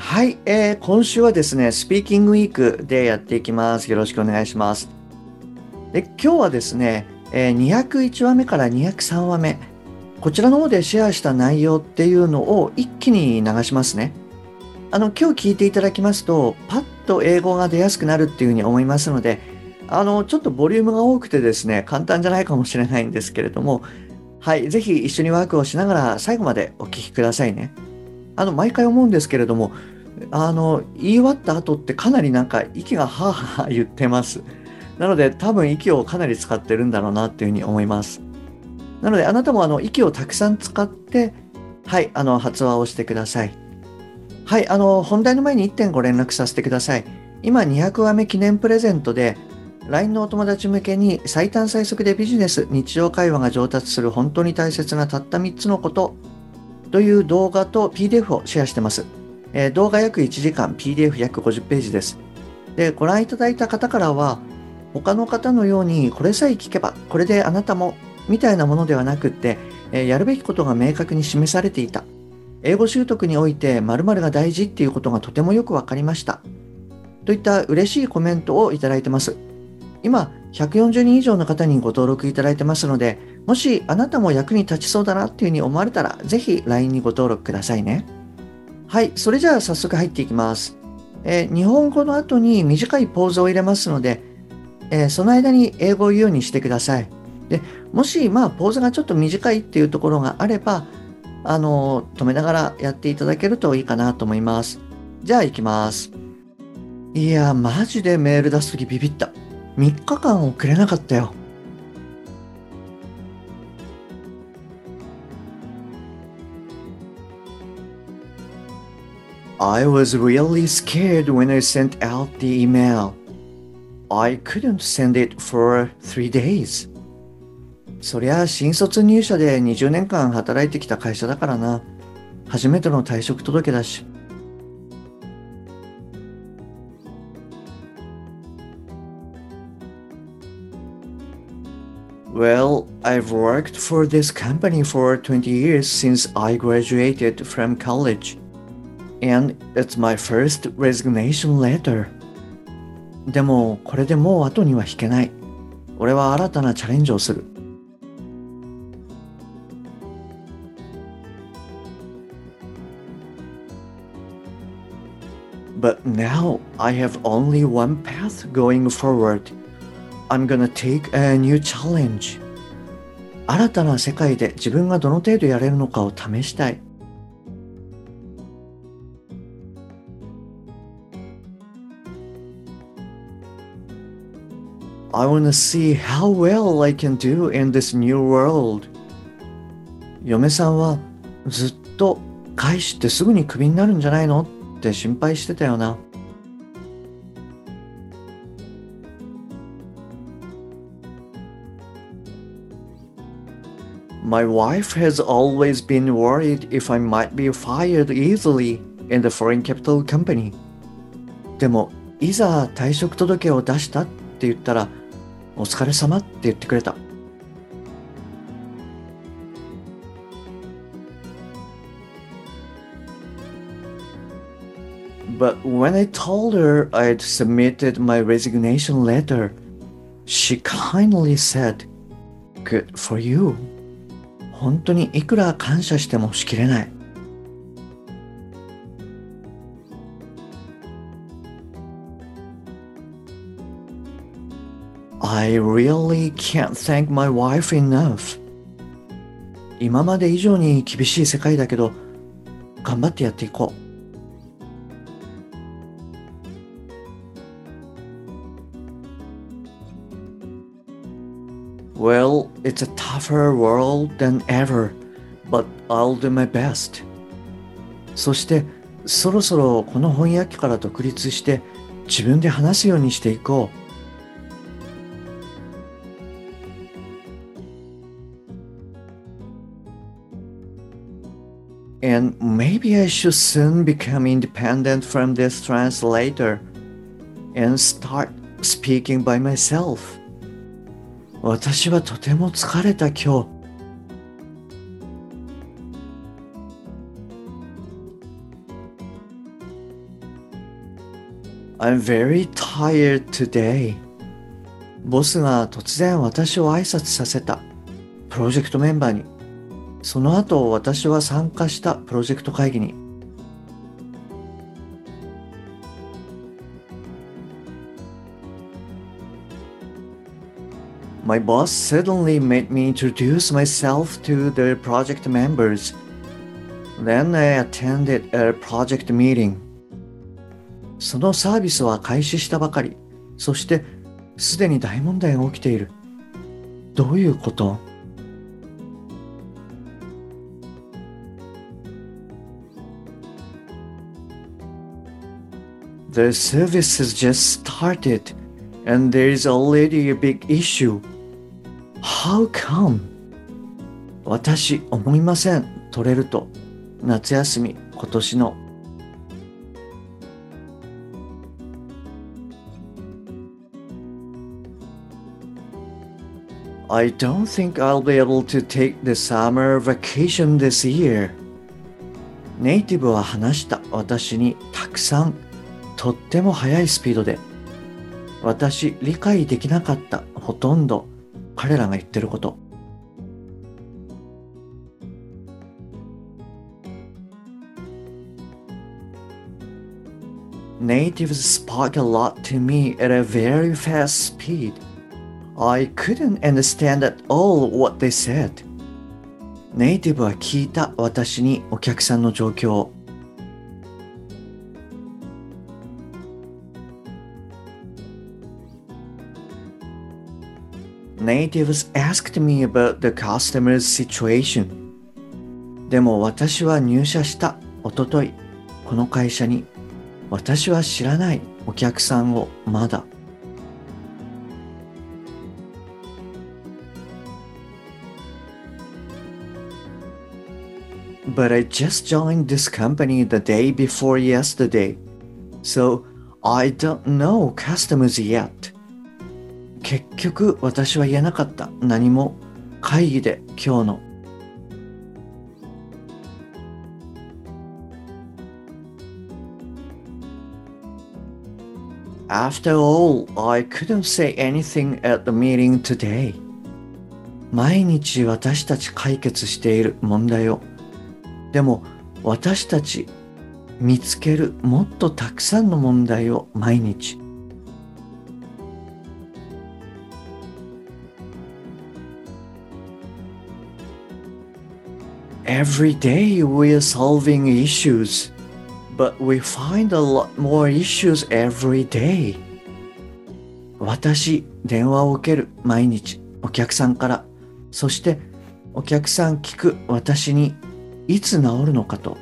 はい、えー、今週はですね、スピーキングウィークでやっていきます。よろしくお願いします。で、今日はですね、えー、201話目から203話目、こちらの方でシェアした内容っていうのを一気に流しますね。あの、今日聞いていただきますと、パッと英語が出やすくなるっていうふうに思いますので、あの、ちょっとボリュームが多くてですね、簡単じゃないかもしれないんですけれども、はい、ぜひ一緒にワークをしながら最後までお聞きくださいね。あの、毎回思うんですけれども、あの、言い終わった後ってかなりなんか息がはぁはぁ言ってます。なので多分息をかなり使ってるんだろうなっていうふうに思います。なのであなたもあの息をたくさん使って、はい、あの発話をしてください。はい、あの本題の前に1点ご連絡させてください。今200話目記念プレゼントで LINE のお友達向けに最短最速でビジネス、日常会話が上達する本当に大切なたった3つのことという動画と PDF をシェアしてます。えー、動画約1時間、PDF 約50ページです。で、ご覧いただいた方からは、他の方のようにこれさえ聞けば、これであなたも、みたいなものではなくって、えー、やるべきことが明確に示されていた。英語習得において〇〇が大事っていうことがとてもよくわかりました。といった嬉しいコメントをいただいてます。今、140人以上の方にご登録いただいてますので、もしあなたも役に立ちそうだなっていうふうに思われたら、ぜひ LINE にご登録くださいね。はい、それじゃあ早速入っていきます。えー、日本語の後に短いポーズを入れますので、えー、その間に英語を言うようにしてください。でもし、まあ、ポーズがちょっと短いっていうところがあれば、あのー、止めながらやっていただけるといいかなと思います。じゃあ行きます。いや、マジでメール出すときビビった。3日間遅れなかったよ。I was really scared when I sent out the email. I couldn't send it for three days. そりゃ新卒入社で20年間働いてきた会社だからな。初めての退職届だし。Well, I've worked for this company for 20 years since I graduated from college. And it's my first resignation letter. でも、これでもう後には引けない。俺は新たなチャレンジをする。But now I have only one path going forward. I'm gonna take a new challenge. 新たな世界で自分がどの程度やれるのかを試したい。I wanna see how well I can do in this new world. 嫁さんはずっと返してすぐにクビになるんじゃないのって心配してたよな。My wife has always been worried if I might be fired easily in the foreign capital company. でも、いざ退職届を出したって言ったら、 お疲れ様って言ってくれた。But when I told her I'd submitted my resignation letter, she kindly said, Good for you. 本当にいくら感謝してもしきれない。I really can't thank my wife enough. 今まで以上に厳しい世界だけど、頑張ってやっていこう。Well, it's a tougher world than ever, but I'll do my best. そして、そろそろこの翻訳機から独立して自分で話すようにしていこう。And maybe I should soon become independent from this translator and start speaking by myself. 私はとても疲れた今日。I'm very tired today. ボスが突然私を挨拶させた。プロジェクトメンバーに。 その後私は参加したプロジェクト会議に。My boss suddenly made me introduce myself to the project members. Then I attended a project meeting. そのサービスは開始したばかり。そしてすでに大問題が起きている。どういうこと The service has just started and there is already a big issue. How come? 私思いません。取れると。夏休み今年の I don't think I'll be able to take the summer vacation this year. ネイティブは話した私にたくさんとっても速いスピードで私理解できなかったほとんど彼らが言ってること Natives spoke a lot to me at a very fast speed. I couldn't understand at all what they said. ネイティブは聞いた私にお客さんの状況を。Natives asked me about the customer's situation. でも私は入社したおととい、この会社に私は知らないお客さんをまだ。But I just joined this company the day before yesterday, so I don't know customers yet. 結局私は言えなかった何も会議で今日の After all, I couldn't say anything at the meeting today. 毎日私たち解決している問題を。でも私たち見つけるもっとたくさんの問題を毎日。Every day we are solving issues, but we find a lot more issues every day. 私、電話を受ける毎日、お客さんから、そしてお客さん聞く私にいつ治るのかと。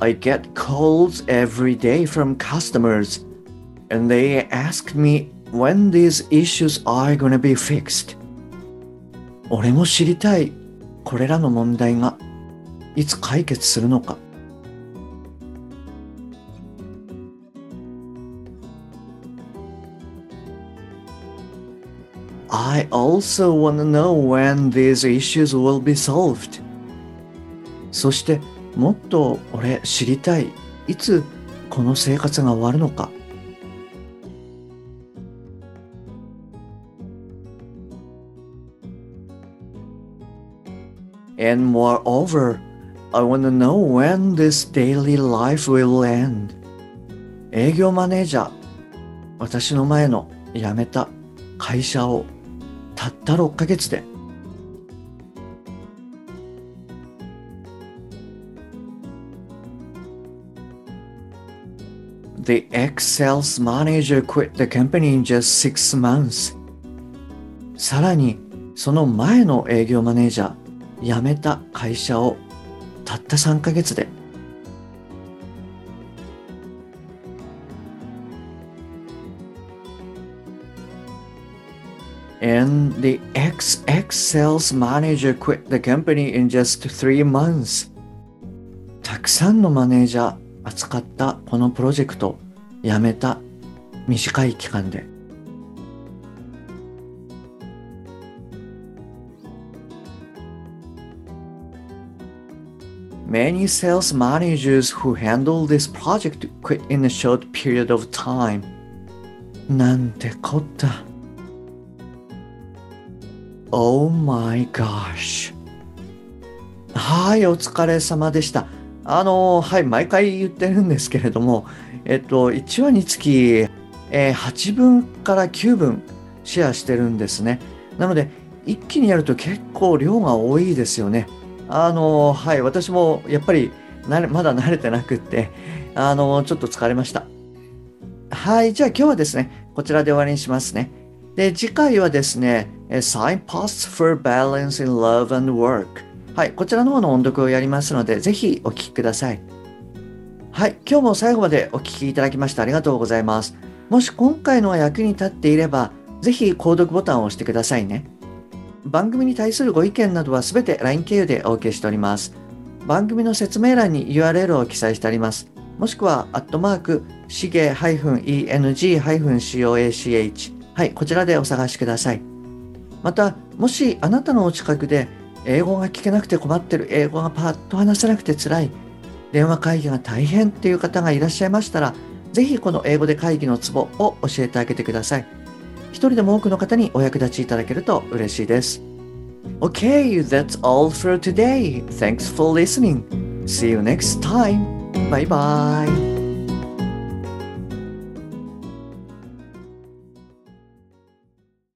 I get calls every day from customers and they asked me when these issues are gonna be fixed. 俺も知りたい。これらの問題がいつ解決するのか。I also want to know when these issues will be solved. そしてもっと俺知りたい。いつこの生活が終わるのか。And moreover, I want to know when this daily life will end. 営業マネージャー、私の前の辞めた会社をたった6ヶ月で The ex-sales manager quit the company in just six months. さらにその前の営業マネージャー辞めた会社をたった3ヶ月で And the XX sales manager quit the company in just three months. たくさんのマネージャー扱ったこのプロジェクト辞めた短い期間で Many sales managers who handle this project quit in a short period of time. なんてこった。Oh my gosh. はい、お疲れ様でした。あの、はい、毎回言ってるんですけれども、えっと、1話につき、えー、8分から9分シェアしてるんですね。なので、一気にやると結構量が多いですよね。あの、はい、私もやっぱりまだ慣れてなくって、あの、ちょっと疲れました。はい、じゃあ今日はですね、こちらで終わりにしますね。で、次回はですね、Signposts for Balance in Love and Work。はい、こちらの方の音読をやりますので、ぜひお聞きください。はい、今日も最後までお聞きいただきましてありがとうございます。もし今回のが役に立っていれば、ぜひ購読ボタンを押してくださいね。番組に対するご意見などはすべて LINE 経由でお受けしております。番組の説明欄に URL を記載してあります。もしくは、アットマーク、しげ -eng-coach。はい、こちらでお探しください。また、もしあなたのお近くで、英語が聞けなくて困ってる、英語がパッと話せなくて辛い、電話会議が大変っていう方がいらっしゃいましたら、ぜひこの英語で会議のツボを教えてあげてください。一人でも多くの方にお役立ちいただけると嬉しいです。Okay, that's all for today. Thanks for listening. See you next time. Bye bye.